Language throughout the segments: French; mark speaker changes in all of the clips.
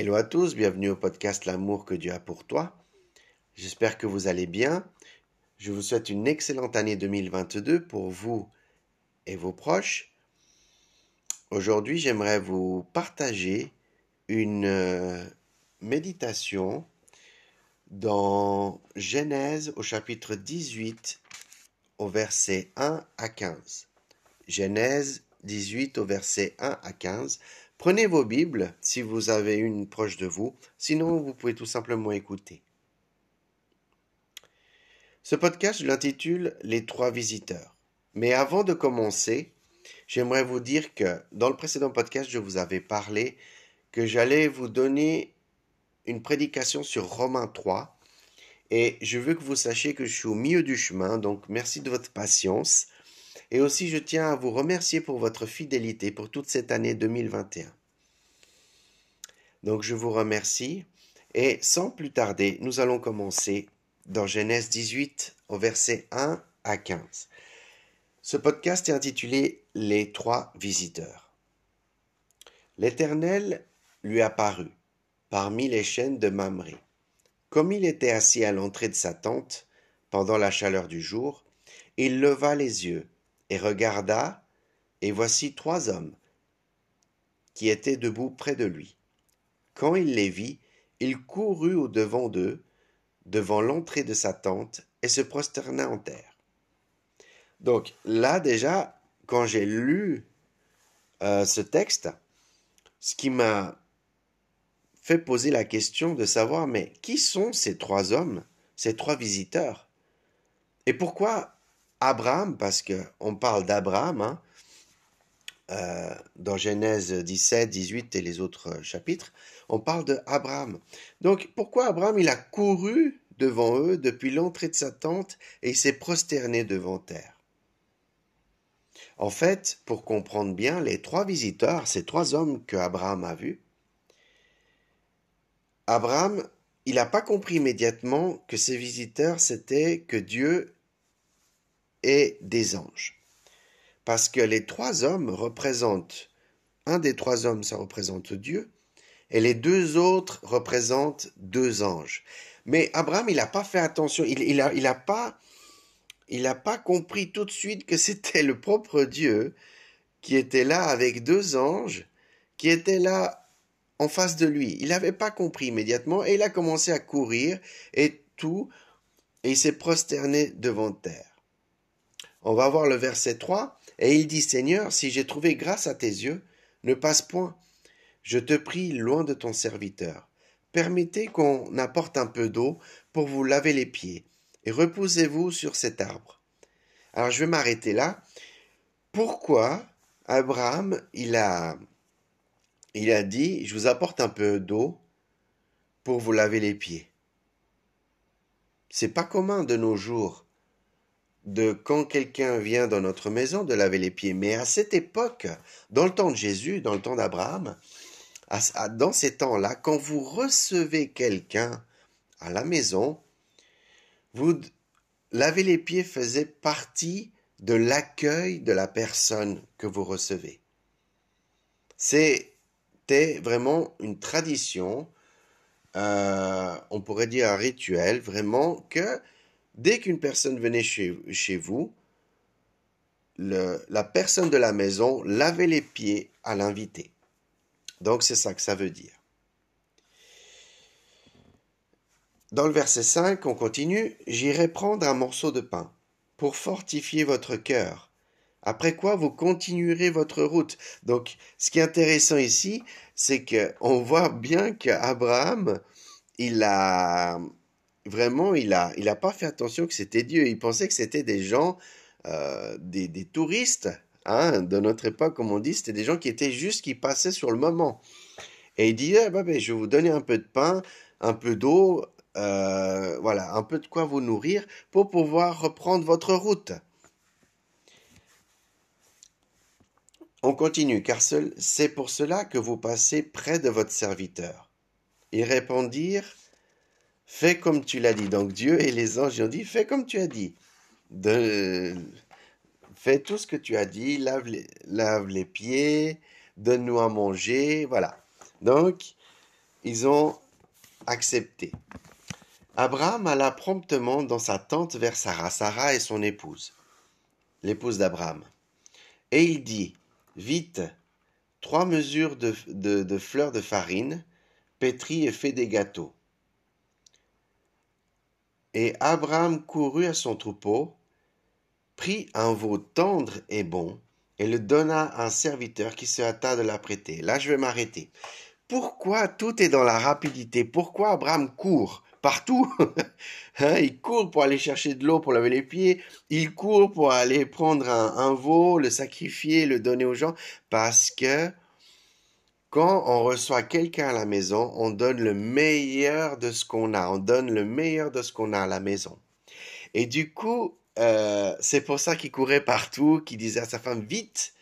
Speaker 1: Hello à tous, bienvenue au podcast L'amour que Dieu a pour toi. J'espère que vous allez bien. Je vous souhaite une excellente année 2022 pour vous et vos proches. Aujourd'hui, j'aimerais vous partager une euh, méditation dans Genèse au chapitre 18 au verset 1 à 15. Genèse 18 au verset 1 à 15. Prenez vos Bibles si vous avez une proche de vous, sinon vous pouvez tout simplement écouter. Ce podcast, je l'intitule Les trois visiteurs. Mais avant de commencer, j'aimerais vous dire que dans le précédent podcast, je vous avais parlé que j'allais vous donner une prédication sur Romains 3. Et je veux que vous sachiez que je suis au milieu du chemin, donc merci de votre patience. Et aussi, je tiens à vous remercier pour votre fidélité pour toute cette année 2021. Donc, je vous remercie. Et sans plus tarder, nous allons commencer dans Genèse 18 au verset 1 à 15. Ce podcast est intitulé Les trois visiteurs. L'Éternel lui apparut parmi les chaînes de Mamré. Comme il était assis à l'entrée de sa tente pendant la chaleur du jour, il leva les yeux et regarda, et voici trois hommes qui étaient debout près de lui. Quand il les vit, il courut au devant d'eux, devant l'entrée de sa tente, et se prosterna en terre. Donc là déjà, quand j'ai lu euh, ce texte, ce qui m'a fait poser la question de savoir, mais qui sont ces trois hommes, ces trois visiteurs? Et pourquoi Abraham, parce qu'on parle d'Abraham, hein, euh, dans Genèse 17, 18 et les autres chapitres, on parle d'Abraham. Donc pourquoi Abraham, il a couru devant eux depuis l'entrée de sa tente et il s'est prosterné devant terre? En fait, pour comprendre bien, les trois visiteurs, ces trois hommes que Abraham a vus, Abraham, il n'a pas compris immédiatement que ces visiteurs, c'était que Dieu et des anges. Parce que les trois hommes représentent, un des trois hommes, ça représente Dieu, et les deux autres représentent deux anges. Mais Abraham, il n'a pas fait attention, il, il, a, il a pas, il n'a pas compris tout de suite que c'était le propre Dieu qui était là avec deux anges, qui étaient là en face de lui. Il n'avait pas compris immédiatement et il a commencé à courir et tout, et il s'est prosterné devant terre. On va voir le verset 3. Et il dit, Seigneur, si j'ai trouvé grâce à tes yeux, ne passe point. Je te prie loin de ton serviteur. Permettez qu'on apporte un peu d'eau pour vous laver les pieds, et reposez-vous sur cet arbre. Alors je vais m'arrêter là. Pourquoi Abraham, il a, il a dit, je vous apporte un peu d'eau pour vous laver les pieds. C'est pas commun de nos jours de quand quelqu'un vient dans notre maison de laver les pieds. Mais à cette époque, dans le temps de Jésus, dans le temps d'Abraham, dans ces temps-là, quand vous recevez quelqu'un à la maison, vous laver les pieds faisait partie de l'accueil de la personne que vous recevez. C'était vraiment une tradition, euh, on pourrait dire un rituel, vraiment que dès qu'une personne venait chez, vous, la personne de la maison lavait les pieds à l'invité. Donc c'est ça que ça veut dire. Dans le verset 5, on continue, J'irai prendre un morceau de pain pour fortifier votre cœur, après quoi vous continuerez votre route. Donc ce qui est intéressant ici, c'est qu'on voit bien qu'Abraham, il a, vraiment, il a, il a pas fait attention que c'était Dieu. Il pensait que c'était des gens, euh, des, des, touristes, hein, de notre époque, comme on dit, c'était des gens qui étaient juste, qui passaient sur le moment. Et il dit, eh ben, ben, je vais vous donner un peu de pain, un peu d'eau, euh, voilà, un peu de quoi vous nourrir pour pouvoir reprendre votre route. On continue, car c'est pour cela que vous passez près de votre serviteur. Ils répondirent, Fais comme tu l'as dit. Donc Dieu et les anges ont dit, fais comme tu as dit. Fais tout ce que tu as dit, lave les, pieds, donne-nous à manger, voilà. Donc, ils ont accepté. Abraham alla promptement dans sa tente vers Sarah. Sarah est son épouse, l'épouse d'Abraham. Et il dit, Vite, trois mesures de, de fleurs de farine, pétris et fait des gâteaux. Et Abraham courut à son troupeau, prit un veau tendre et bon, et le donna à un serviteur qui se hâta de l'apprêter. Là, je vais m'arrêter. Pourquoi tout est dans la rapidité? Pourquoi Abraham court partout? Hein, Il court pour aller chercher de l'eau pour laver les pieds, il court pour aller prendre un, un veau, le sacrifier, le donner aux gens, parce que quand on reçoit quelqu'un à la maison, on donne le meilleur de ce qu'on a. On donne le meilleur de ce qu'on a à la maison. Et du coup, euh, c'est pour ça qu'il courait partout, qu'il disait à sa femme, vite,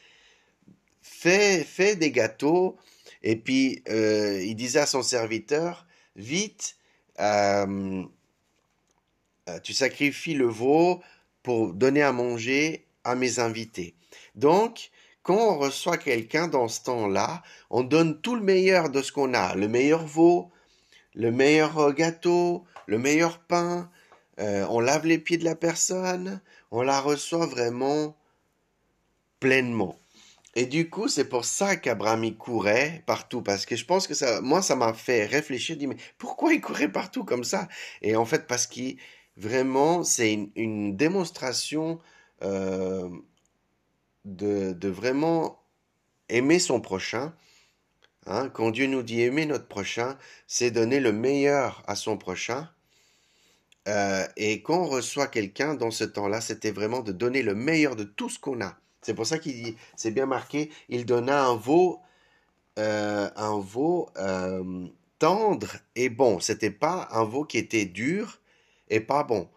Speaker 1: fais, fais des gâteaux. Et puis, euh, il disait à son serviteur, vite, euh, tu sacrifies le veau pour donner à manger à mes invités. Donc, quand on reçoit quelqu'un dans ce temps-là, on donne tout le meilleur de ce qu'on a, le meilleur veau, le meilleur euh, gâteau, le meilleur pain, euh, on lave les pieds de la personne, on la reçoit vraiment pleinement. Et du coup, c'est pour ça qu'Abraham courait partout, parce que je pense que ça, moi, ça m'a fait réfléchir, dire, mais pourquoi il courait partout comme ça? Et en fait, parce qu'il, vraiment, c'est une, démonstration euh, de, vraiment aimer son prochain. Hein, quand Dieu nous dit aimer notre prochain, c'est donner le meilleur à son prochain. Euh, et quand on reçoit quelqu'un dans ce temps-là, c'était vraiment de donner le meilleur de tout ce qu'on a. C'est pour ça qu'il dit, c'est bien marqué, il donna un veau, euh, un veau euh, tendre et bon. C'était pas un veau qui était dur et pas bon.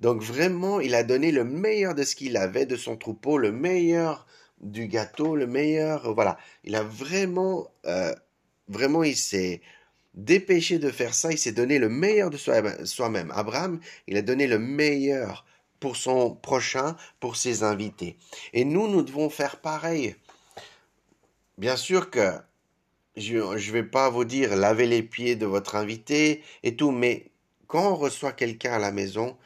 Speaker 1: Donc vraiment, il a donné le meilleur de ce qu'il avait de son troupeau, le meilleur du gâteau, le meilleur. Voilà, il a vraiment, euh, vraiment, il s'est dépêché de faire ça. Il s'est donné le meilleur de soi-même. Abraham, il a donné le meilleur pour son prochain, pour ses invités. Et nous, nous devons faire pareil. Bien sûr que je ne vais pas vous dire laver les pieds de votre invité et tout, mais quand on reçoit quelqu'un à la maison,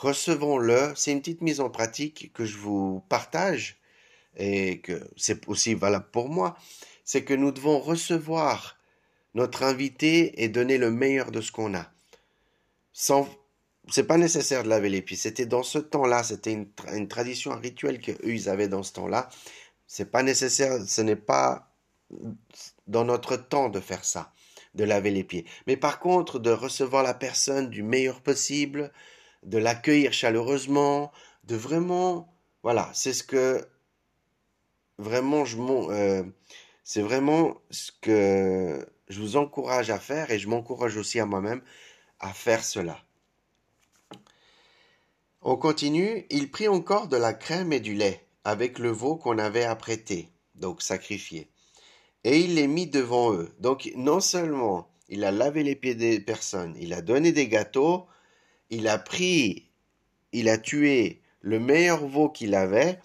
Speaker 1: recevons-le. C'est une petite mise en pratique que je vous partage et que c'est aussi valable pour moi. C'est que nous devons recevoir notre invité et donner le meilleur de ce qu'on a. Sans, c'est pas nécessaire de laver les pieds. C'était dans ce temps-là, c'était une, tradition, un rituel qu'eux ils avaient dans ce temps-là. C'est pas nécessaire, ce n'est pas dans notre temps de faire ça, de laver les pieds. Mais par contre, de recevoir la personne du meilleur possible, de l'accueillir chaleureusement, de vraiment, voilà, c'est ce que vraiment je euh, c'est vraiment ce que je vous encourage à faire et je m'encourage aussi à moi-même à faire cela. On continue, il prit encore de la crème et du lait avec le veau qu'on avait apprêté, donc sacrifié, et il les mit devant eux. Donc non seulement il a lavé les pieds des personnes, il a donné des gâteaux, il a pris, il a tué le meilleur veau qu'il avait,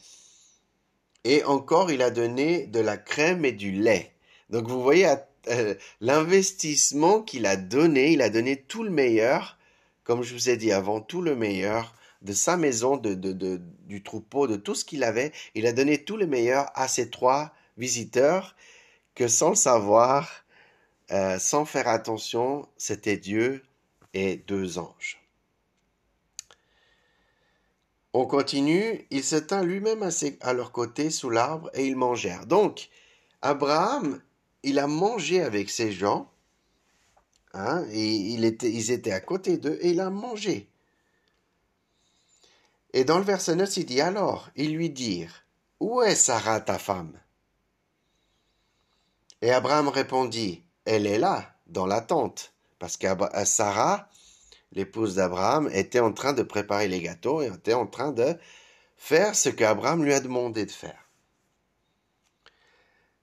Speaker 1: et encore il a donné de la crème et du lait. Donc vous voyez euh, l'investissement qu'il a donné, il a donné tout le meilleur, comme je vous ai dit avant, tout le meilleur de sa maison, de, du troupeau, de tout ce qu'il avait. Il a donné tout le meilleur à ces trois visiteurs que sans le savoir, euh, sans faire attention, c'était Dieu et deux anges. On continue, il se tint lui-même à, leur côté sous l'arbre et ils mangèrent. Donc, Abraham, il a mangé avec ces gens, hein, et ils étaient à côté d'eux et il a mangé. Et dans le verset 9, il dit alors, ils lui dirent, Où est Sarah ta femme? Et Abraham répondit, Elle est là, dans la tente, parce que Sarah, l'épouse d'Abraham, était en train de préparer les gâteaux et était en train de faire ce qu'Abraham lui a demandé de faire.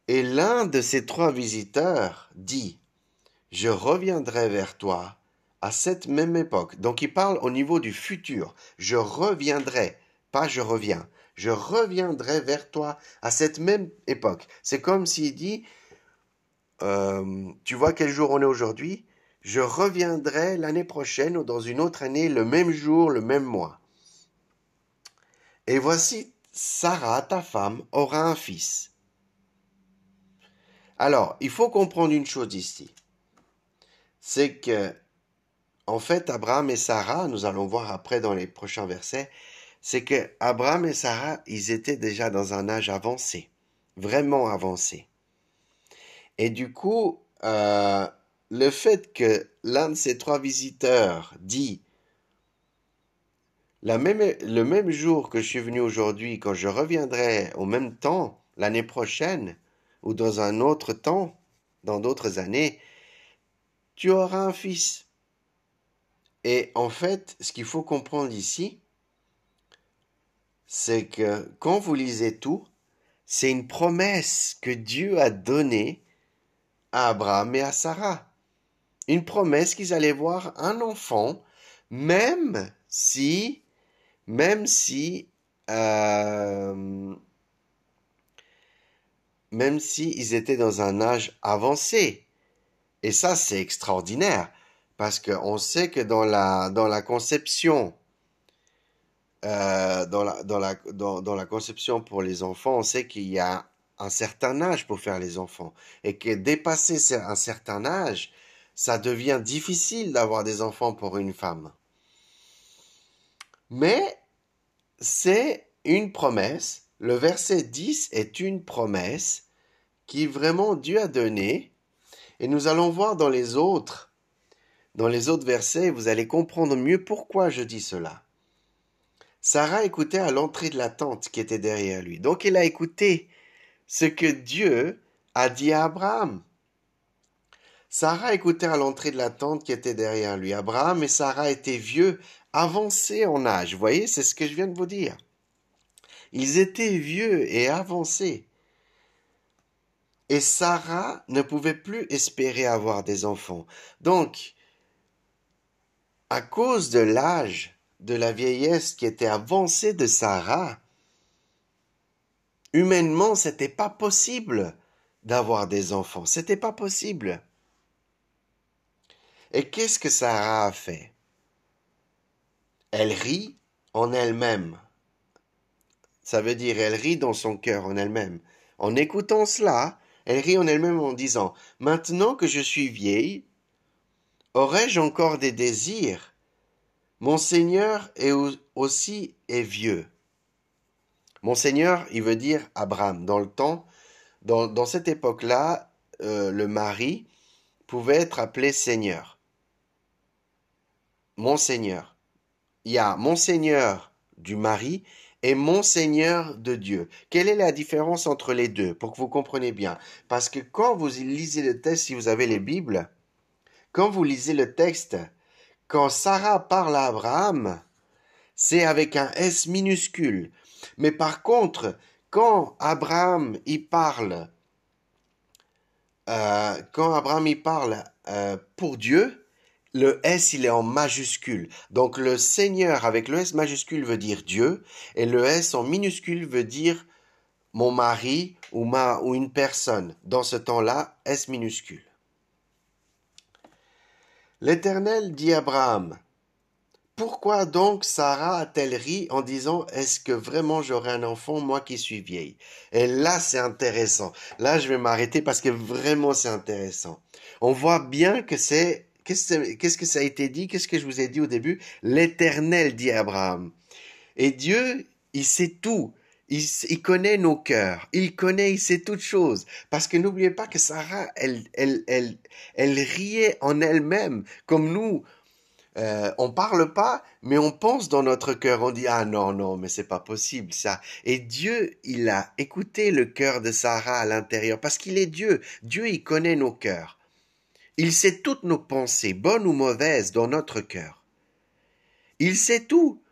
Speaker 1: Et l'un de ces trois visiteurs dit, Je reviendrai vers toi à cette même époque. Donc il parle au niveau du futur. Je reviendrai, pas je reviens. Je reviendrai vers toi à cette même époque. C'est comme s'il dit, euh, tu vois quel jour on est aujourd'hui? Je reviendrai l'année prochaine ou dans une autre année, le même jour, le même mois. Et voici, Sarah, ta femme, aura un fils. Alors, il faut comprendre une chose ici. C'est que, en fait, Abraham et Sarah, nous allons voir après dans les prochains versets, c'est que Abraham et Sarah, ils étaient déjà dans un âge avancé, vraiment avancé. Et du coup, euh, le fait que l'un de ces trois visiteurs dit même, le même jour que je suis venu aujourd'hui, quand je reviendrai au même temps l'année prochaine ou dans un autre temps, dans d'autres années, tu auras un fils. Et en fait, ce qu'il faut comprendre ici, c'est que quand vous lisez tout, c'est une promesse que Dieu a donnée à Abraham et à Sarah. Une promesse qu'ils allaient voir un enfant, même si, même si, euh, même si ils étaient dans un âge avancé. Et ça, c'est extraordinaire, parce qu'on sait que dans la, conception euh, dans, la conception pour les enfants, on sait qu'il y a un certain âge pour faire les enfants. Et que dépasser un certain âge, ça devient difficile d'avoir des enfants pour une femme. Mais c'est une promesse. Le verset 10 est une promesse qui vraiment Dieu a donnée. Et nous allons voir dans les autres, dans les autres versets, vous allez comprendre mieux pourquoi je dis cela. Sarah écoutait à l'entrée de la tente qui était derrière lui. Donc il a écouté ce que Dieu a dit à Abraham. Sarah écoutait à l'entrée de la tente qui était derrière lui. Abraham et Sarah étaient vieux, avancés en âge. Vous voyez, c'est ce que je viens de vous dire. Ils étaient vieux et avancés. Et Sarah ne pouvait plus espérer avoir des enfants. Donc, à cause de l'âge, de la vieillesse qui était avancée de Sarah, humainement, c'était pas possible d'avoir des enfants. C'était pas possible. Et qu'est-ce que Sarah a fait? Elle rit en elle-même. Ça veut dire elle rit dans son cœur en elle-même. En écoutant cela, elle rit en elle-même en disant Maintenant que je suis vieille, aurais-je encore des désirs? Mon Seigneur est aussi est vieux. Mon Seigneur, il veut dire Abraham. Dans le temps, dans, cette époque-là, euh, le mari pouvait être appelé Seigneur. Mon Seigneur. Il y a Mon Seigneur du mari et Mon Seigneur de Dieu. Quelle est la différence entre les deux pour que vous compreniez bien? Parce que quand vous lisez le texte, si vous avez les Bibles, quand vous lisez le texte, quand Sarah parle à Abraham, c'est avec un S minuscule. Mais par contre, quand Abraham y parle, euh, quand Abraham y parle euh, pour Dieu, le S il est en majuscule. Donc le Seigneur avec le S majuscule veut dire Dieu et le S en minuscule veut dire mon mari ou ma ou une personne. Dans ce temps-là, S minuscule. L'Éternel dit à Abraham, Pourquoi donc Sarah a-t-elle ri en disant Est-ce que vraiment j'aurai un enfant, moi qui suis vieille? Et là, c'est intéressant. Là, je vais m'arrêter parce que vraiment, c'est intéressant. On voit bien que c'est... Qu'est-ce que ça a été dit? Qu'est-ce que je vous ai dit au début? L'Éternel dit à Abraham. Et Dieu, il sait tout. Il, connaît nos cœurs, il connaît, il sait toutes choses. Parce que n'oubliez pas que Sarah, elle, elle, elle, elle riait en elle-même, comme nous. Euh, on parle pas, mais on pense dans notre cœur. On dit ah non non, mais c'est pas possible ça. Et Dieu, il a écouté le cœur de Sarah à l'intérieur parce qu'il est Dieu. Dieu, il connaît nos cœurs. Il sait toutes nos pensées, bonnes ou mauvaises, dans notre cœur. Il sait tout.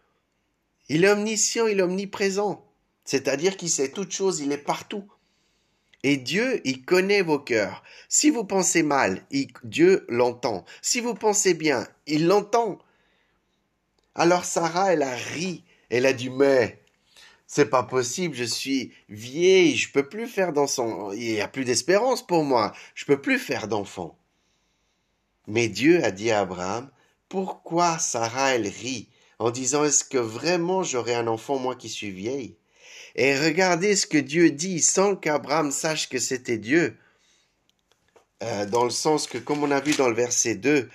Speaker 1: Il est omniscient, il est omniprésent. C'est-à-dire qu'il sait toutes choses, il est partout. Et Dieu, il connaît vos cœurs. Si vous pensez mal, Dieu l'entend. Si vous pensez bien, il l'entend. Alors Sarah, elle a ri. Elle a dit, mais c'est pas possible, je suis vieille, je peux plus faire d'enfants, il n'y a plus d'espérance pour moi, je peux plus faire d'enfants. Mais Dieu a dit à Abraham, pourquoi Sarah elle rit en disant est-ce que vraiment j'aurai un enfant moi qui suis vieille? Et regardez ce que Dieu dit sans qu'Abraham sache que c'était Dieu. Euh, dans le sens que, comme on a vu dans le verset 2,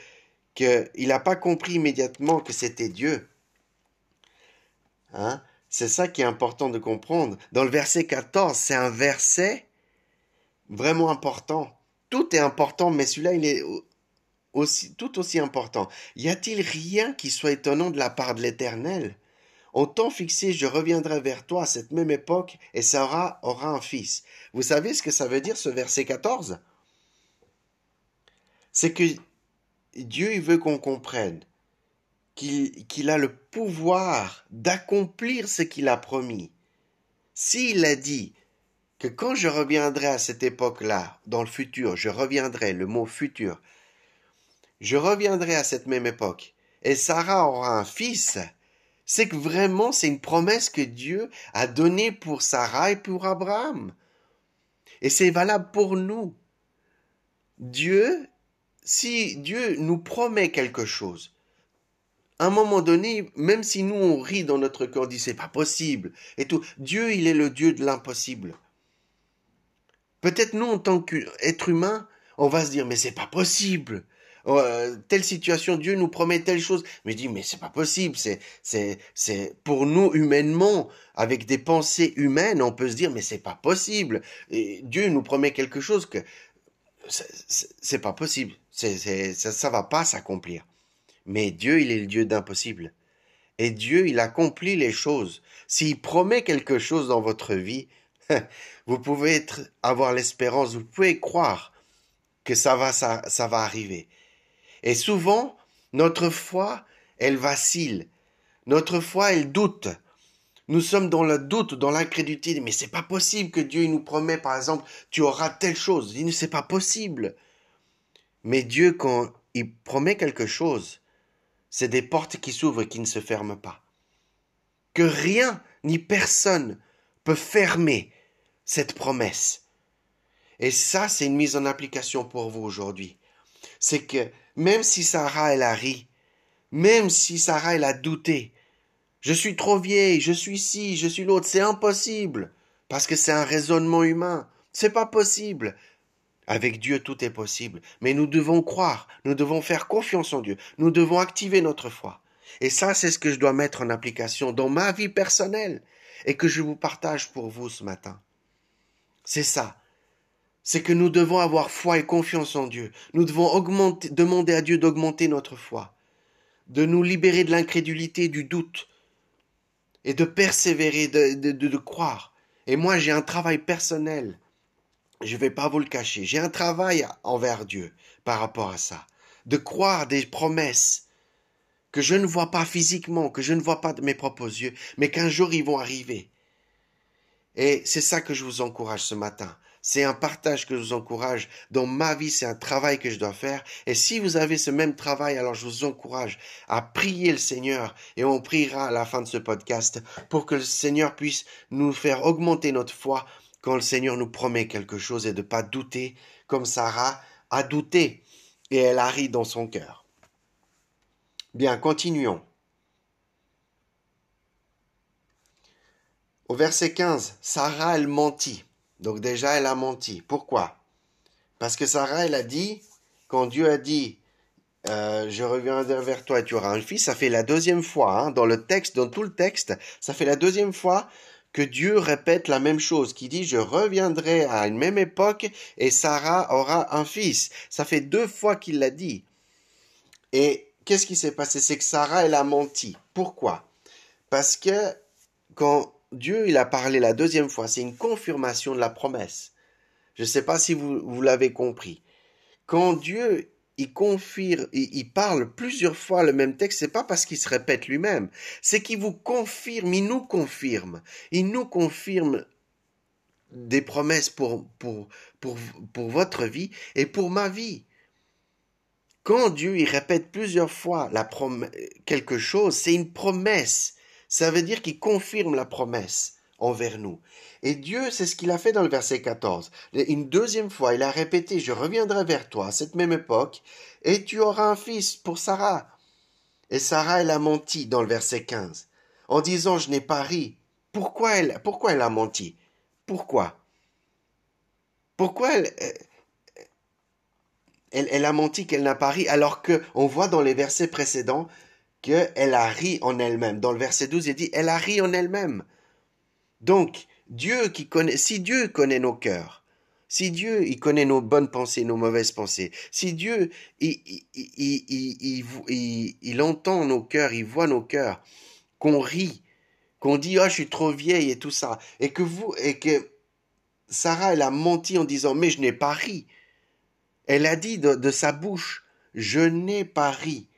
Speaker 1: qu'il n'a pas compris immédiatement que c'était Dieu. Hein? C'est ça qui est important de comprendre. Dans le verset 14, c'est un verset vraiment important. Tout est important, mais celui-là, il est tout aussi important. Y a-t-il rien qui soit étonnant de la part de l'Éternel? Au temps fixé, je reviendrai vers toi à cette même époque, et Sarah aura un fils. Vous savez ce que ça veut dire, ce verset 14 C'est que Dieu, il veut qu'on comprenne qu'il a le pouvoir d'accomplir ce qu'il a promis. S'il a dit que quand je reviendrai à cette époque-là, dans le futur, je reviendrai, le mot futur, je reviendrai à cette même époque, et Sarah aura un fils, c'est que vraiment c'est une promesse que Dieu a donnée pour Sarah et pour Abraham. Et c'est valable pour nous. Dieu, si Dieu nous promet quelque chose, à un moment donné, même si nous on rit dans notre cœur, on dit c'est pas possible et tout, Dieu il est le Dieu de l'impossible. Peut-être nous en tant qu'être humain, on va se dire mais c'est pas possible. Euh, telle situation, Dieu nous promet telle chose, mais je dis mais c'est pas possible, c'est c'est c'est pour nous humainement avec des pensées humaines, on peut se dire mais c'est pas possible. Dieu nous promet quelque chose que c'est pas possible, c'est ça ça va pas s'accomplir. Mais Dieu, il est le Dieu d'impossible. Et Dieu, il accomplit les choses. S'il promet quelque chose dans votre vie, vous pouvez avoir l'espérance, vous pouvez croire que ça va, ça, ça va arriver. Et souvent, notre foi, elle vacille. Notre foi, elle doute. Nous sommes dans le doute, dans l'incrédulité. Mais c'est pas possible que Dieu nous promet, par exemple, tu auras telle chose. Il c'est pas possible. Mais Dieu, quand il promet quelque chose, c'est des portes qui s'ouvrent et qui ne se ferment pas. Que rien ni personne peut fermer cette promesse. Et ça, c'est une mise en application pour vous aujourd'hui. C'est que même si Sarah, elle a ri, même si Sarah, elle a douté, je suis trop vieille, je suis ci, je suis l'autre, c'est impossible, parce que c'est un raisonnement humain. C'est pas possible. Avec Dieu, tout est possible. Mais nous devons croire, nous devons faire confiance en Dieu, nous devons activer notre foi. Et ça, c'est ce que je dois mettre en application dans ma vie personnelle et que je vous partage pour vous ce matin. C'est ça. C'est que nous devons avoir foi et confiance en Dieu. Nous devons demander à Dieu d'augmenter notre foi, de nous libérer de l'incrédulité, du doute, et de persévérer, de croire. Et moi, j'ai un travail personnel je ne vais pas vous le cacher, j'ai un travail envers Dieu par rapport à ça, de croire des promesses que je ne vois pas physiquement, que je ne vois pas de mes propres yeux, mais qu'un jour ils vont arriver. Et c'est ça que je vous encourage ce matin. C'est un partage que je vous encourage. Dans ma vie, c'est un travail que je dois faire. Et si vous avez ce même travail, alors je vous encourage à prier le Seigneur. Et on priera à la fin de ce podcast pour que le Seigneur puisse nous faire augmenter notre foi quand le Seigneur nous promet quelque chose et de ne pas douter, comme Sarah a douté et elle a dans son cœur. Bien, continuons. Au verset 15, Sarah, elle mentit. Donc déjà, elle a menti. Pourquoi? Parce que Sarah, elle a dit, quand Dieu a dit, euh, je reviendrai vers toi et tu auras un fils, ça fait la deuxième fois, hein, dans le texte, dans tout le texte, ça fait la deuxième fois que Dieu répète la même chose, qui dit je reviendrai à une même époque et Sarah aura un fils. Ça fait deux fois qu'il l'a dit. Et qu'est-ce qui s'est passé? C'est que Sarah, elle a menti. Pourquoi? Parce que quand Dieu il a parlé la deuxième fois, c'est une confirmation de la promesse. Je ne sais pas si vous, l'avez compris. Quand Dieu il confirme, il, parle plusieurs fois le même texte, c'est pas parce qu'il se répète lui-même, c'est qu'il vous confirme, il nous confirme, il nous confirme des promesses pour votre vie et pour ma vie. Quand Dieu il répète plusieurs fois la quelque chose, c'est une promesse. Ça veut dire qu'il confirme la promesse envers nous. Et Dieu, c'est ce qu'il a fait dans le verset 14. Une deuxième fois, il a répété, je reviendrai vers toi à cette même époque, et tu auras un fils pour Sarah. Et Sarah, elle a menti dans le verset 15, en disant, je n'ai pas ri. Pourquoi elle, pourquoi elle a menti? Pourquoi? Pourquoi elle, elle, elle a menti qu'elle n'a pas ri, alors que on voit dans les versets précédents qu'elle a ri en elle-même. Dans le verset 12, il dit, elle a ri en elle-même. Donc, Dieu qui connaît, si Dieu connaît nos cœurs, si Dieu, il connaît nos bonnes pensées, nos mauvaises pensées, si Dieu, il, entend nos cœurs, il voit nos cœurs, qu'on rit, qu'on dit, oh, je suis trop vieille et tout ça, et que vous, et que Sarah, elle a menti en disant, mais je n'ai pas ri. Elle a dit de sa bouche, je n'ai pas ri.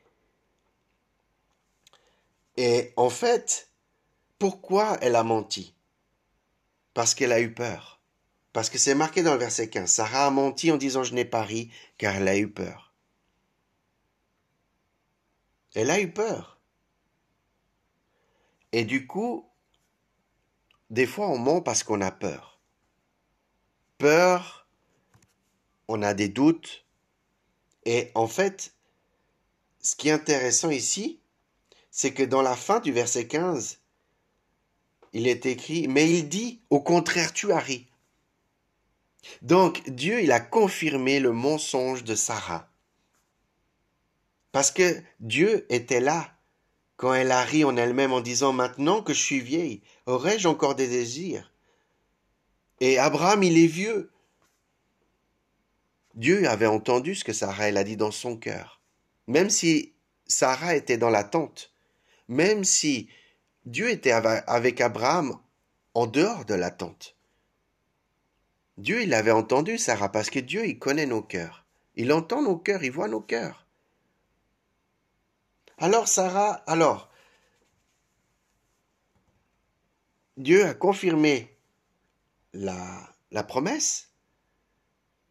Speaker 1: Et en fait, pourquoi elle a menti? Parce qu'elle a eu peur. Parce que c'est marqué dans le verset 15. Sarah a menti en disant je n'ai pas ri car elle a eu peur. Elle a eu peur. Et du coup, des fois on ment parce qu'on a peur. Peur, on a des doutes. Et en fait, ce qui est intéressant ici, c'est que dans la fin du verset 15, il est écrit, mais il dit, au contraire, tu as ri. Donc Dieu, il a confirmé le mensonge de Sarah. Parce que Dieu était là quand elle a ri en elle-même en disant, maintenant que je suis vieille, aurais-je encore des désirs? Et Abraham, il est vieux. Dieu avait entendu ce que Sarah elle a dit dans son cœur. Même si Sarah était dans l'attente, même si Dieu était avec Abraham en dehors de l'attente. Dieu, il avait entendu Sarah parce que Dieu, il connaît nos cœurs. Il entend nos cœurs, il voit nos cœurs. Alors Sarah, alors, Dieu a confirmé la, la promesse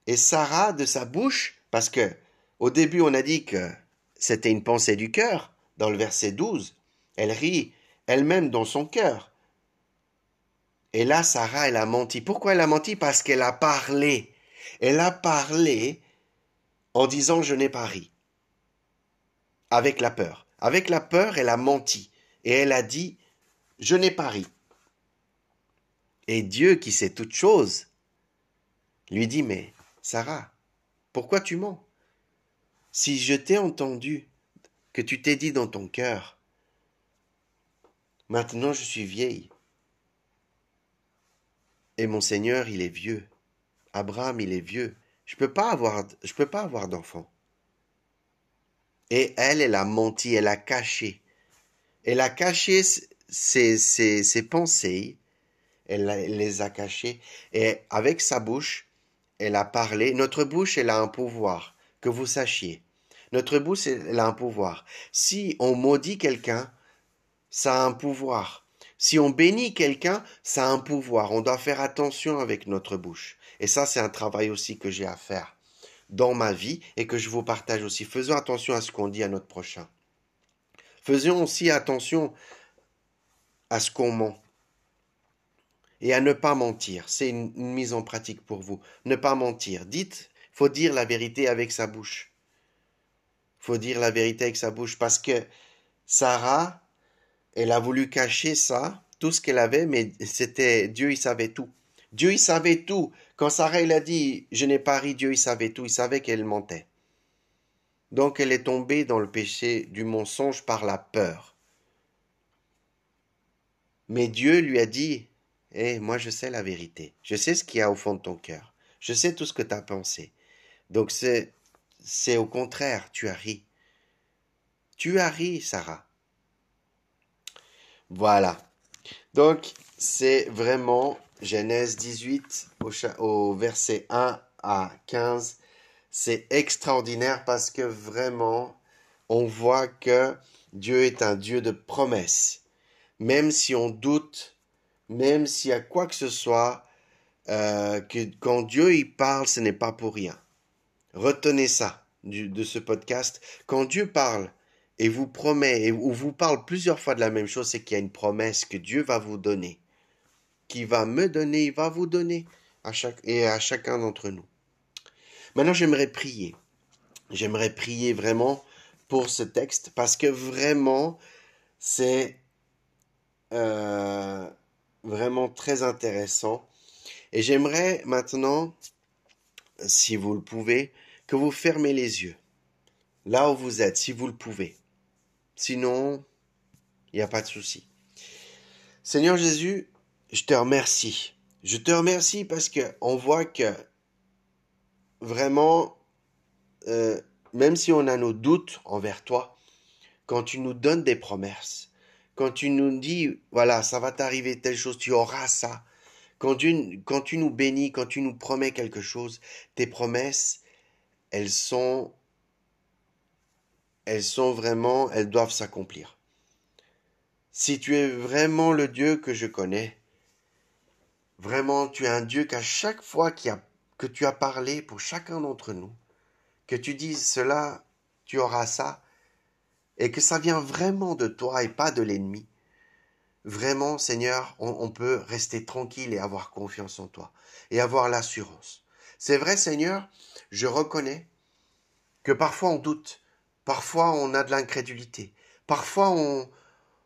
Speaker 1: et Sarah de sa bouche, parce que au début on a dit que c'était une pensée du cœur, dans le verset 12, elle rit elle-même dans son cœur. Et là, Sarah, elle a menti. Pourquoi elle a menti? Parce qu'elle a parlé. Elle a parlé en disant je n'ai pas ri. Avec la peur. Avec la peur, elle a menti. Et elle a dit je n'ai pas ri. Et Dieu, qui sait toutes choses, lui dit mais Sarah, pourquoi tu mens? Si je t'ai entendu, que tu t'es dit dans ton cœur, Maintenant je suis vieille. Et mon Seigneur, il est vieux. Abraham, il est vieux. Je peux pas avoir, je peux pas avoir d'enfant. Et elle, elle a menti, elle a caché. Elle a caché ses, ses, ses pensées. Elle, elle les a cachées. Et avec sa bouche, elle a parlé. Notre bouche, elle a un pouvoir, que vous sachiez. Notre bouche, elle a un pouvoir. Si on maudit quelqu'un, ça a un pouvoir. Si on bénit quelqu'un, ça a un pouvoir. On doit faire attention avec notre bouche. Et ça, c'est un travail aussi que j'ai à faire dans ma vie et que je vous partage aussi. Faisons attention à ce qu'on dit à notre prochain. Faisons aussi attention à ce qu'on ment. Et à ne pas mentir. C'est une, mise en pratique pour vous. Ne pas mentir. Dites, faut dire la vérité avec sa bouche. Faut dire la vérité avec sa bouche parce que Sarah, elle a voulu cacher ça, tout ce qu'elle avait, mais c'était Dieu, il savait tout. Dieu, il savait tout. Quand Sarah, elle a dit, je n'ai pas ri, Dieu, il savait tout. Il savait qu'elle mentait. Donc, elle est tombée dans le péché du mensonge par la peur. Mais Dieu lui a dit, eh, moi, je sais la vérité. Je sais ce qu'il y a au fond de ton cœur. Je sais tout ce que tu as pensé. Donc, c'est au contraire, tu as ri. Tu as ri, Sarah. Voilà. Donc, c'est vraiment Genèse 18 au, verset 1 à 15. C'est extraordinaire parce que vraiment, on voit que Dieu est un Dieu de promesses. Même si on doute, même s'il y a quoi que ce soit, euh, quand Dieu y parle, ce n'est pas pour rien. Retenez ça de ce podcast. Quand Dieu parle, et vous promet, ou vous parle plusieurs fois de la même chose, c'est qu'il y a une promesse que Dieu va vous donner. qui va me donner, il va vous donner à chaque, et à chacun d'entre nous. Maintenant, j'aimerais prier. J'aimerais prier vraiment pour ce texte parce que vraiment, c'est euh, vraiment très intéressant. Et j'aimerais maintenant, si vous le pouvez, que vous fermez les yeux. Là où vous êtes, si vous le pouvez. Sinon, il n'y a pas de souci. Seigneur Jésus, je te remercie. Je te remercie parce que on voit que vraiment, euh, même si on a nos doutes envers toi, quand tu nous donnes des promesses, quand tu nous dis, voilà, ça va t'arriver telle chose, tu auras ça, quand tu, quand tu nous bénis, quand tu nous promets quelque chose, tes promesses, elles sont, elles sont vraiment, elles doivent s'accomplir. Si tu es vraiment le Dieu que je connais, vraiment tu es un Dieu qu'à chaque fois que tu as parlé pour chacun d'entre nous, que tu dises cela, tu auras ça, et que ça vient vraiment de toi et pas de l'ennemi. Vraiment, Seigneur, on, peut rester tranquille et avoir confiance en toi et avoir l'assurance. C'est vrai, Seigneur, je reconnais que parfois on doute, parfois on a de l'incrédulité, parfois on,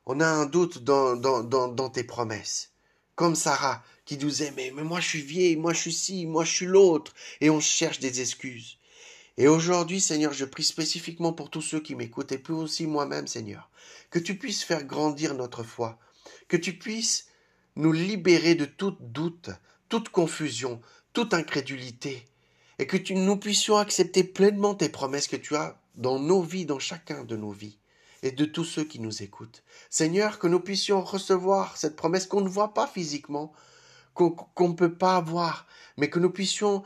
Speaker 1: on a un doute dans, dans, dans, tes promesses. Comme Sarah qui nous aimait, mais moi je suis vieille, moi je suis ci, moi je suis l'autre, et on cherche des excuses. Et aujourd'hui, Seigneur, je prie spécifiquement pour tous ceux qui m'écoutent, et puis aussi moi-même, Seigneur, que tu puisses faire grandir notre foi, que tu puisses nous libérer de tout doute, toute confusion, toute incrédulité, et que nous puissions accepter pleinement tes promesses que tu as dans nos vies, dans chacun de nos vies, et de tous ceux qui nous écoutent. Seigneur, que nous puissions recevoir cette promesse qu'on ne voit pas physiquement, qu'on ne peut pas avoir, mais que nous puissions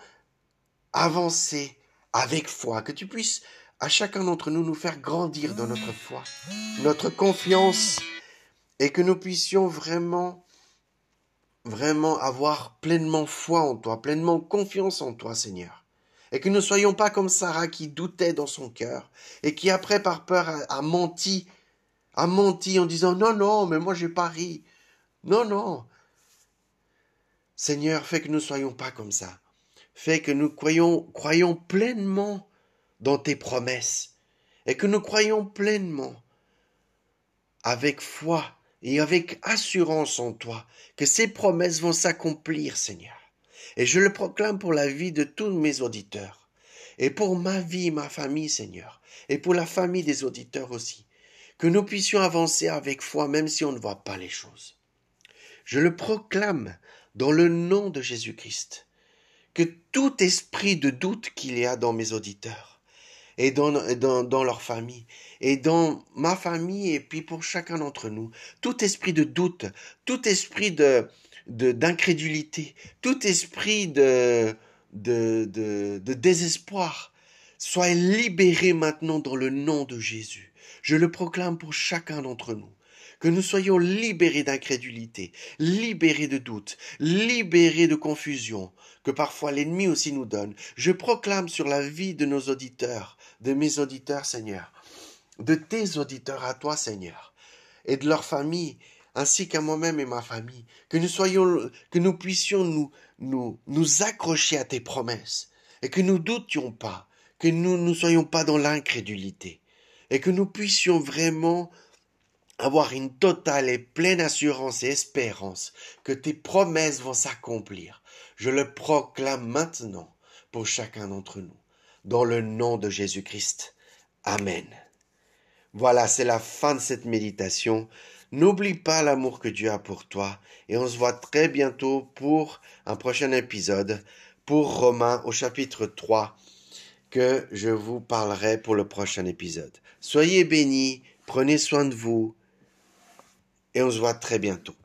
Speaker 1: avancer avec foi, que tu puisses à chacun d'entre nous nous faire grandir dans notre foi, notre confiance, et que nous puissions vraiment, vraiment avoir pleinement foi en toi, pleinement confiance en toi, Seigneur. Et que nous ne soyons pas comme Sarah qui doutait dans son cœur, et qui après par peur a, menti, a menti en disant non, non, mais moi j'ai pas ri. Non, non. Seigneur, fais que nous ne soyons pas comme ça fait que nous croyons, croyons pleinement dans tes promesses et que nous croyons pleinement avec foi et avec assurance en toi que ces promesses vont s'accomplir, Seigneur. Et je le proclame pour la vie de tous mes auditeurs. Et pour ma vie, ma famille, Seigneur, et pour la famille des auditeurs aussi, que nous puissions avancer avec foi même si on ne voit pas les choses. Je le proclame dans le nom de Jésus-Christ. Que tout esprit de doute qu'il y a dans mes auditeurs et dans, dans, dans, leur famille et dans ma famille et puis pour chacun d'entre nous, tout esprit de doute, tout esprit de d'incrédulité, tout esprit de, de, de, désespoir, soit libéré maintenant dans le nom de Jésus. Je le proclame pour chacun d'entre nous que nous soyons libérés d'incrédulité, libérés de doute, libérés de confusion, que parfois l'ennemi aussi nous donne. Je proclame sur la vie de nos auditeurs, de mes auditeurs, Seigneur, de tes auditeurs à toi, Seigneur, et de leur famille, ainsi qu'à moi-même et ma famille, que nous soyons, que nous puissions nous, nous, nous accrocher à tes promesses, et que nous doutions pas, que nous ne soyons pas dans l'incrédulité, et que nous puissions vraiment avoir une totale et pleine assurance et espérance que tes promesses vont s'accomplir. Je le proclame maintenant pour chacun d'entre nous, dans le nom de Jésus-Christ. Amen. Voilà, c'est la fin de cette méditation. N'oublie pas l'amour que Dieu a pour toi et on se voit très bientôt pour un prochain épisode pour Romains au chapitre 3 que je vous parlerai pour le prochain épisode. Soyez bénis, prenez soin de vous et on se voit très bientôt.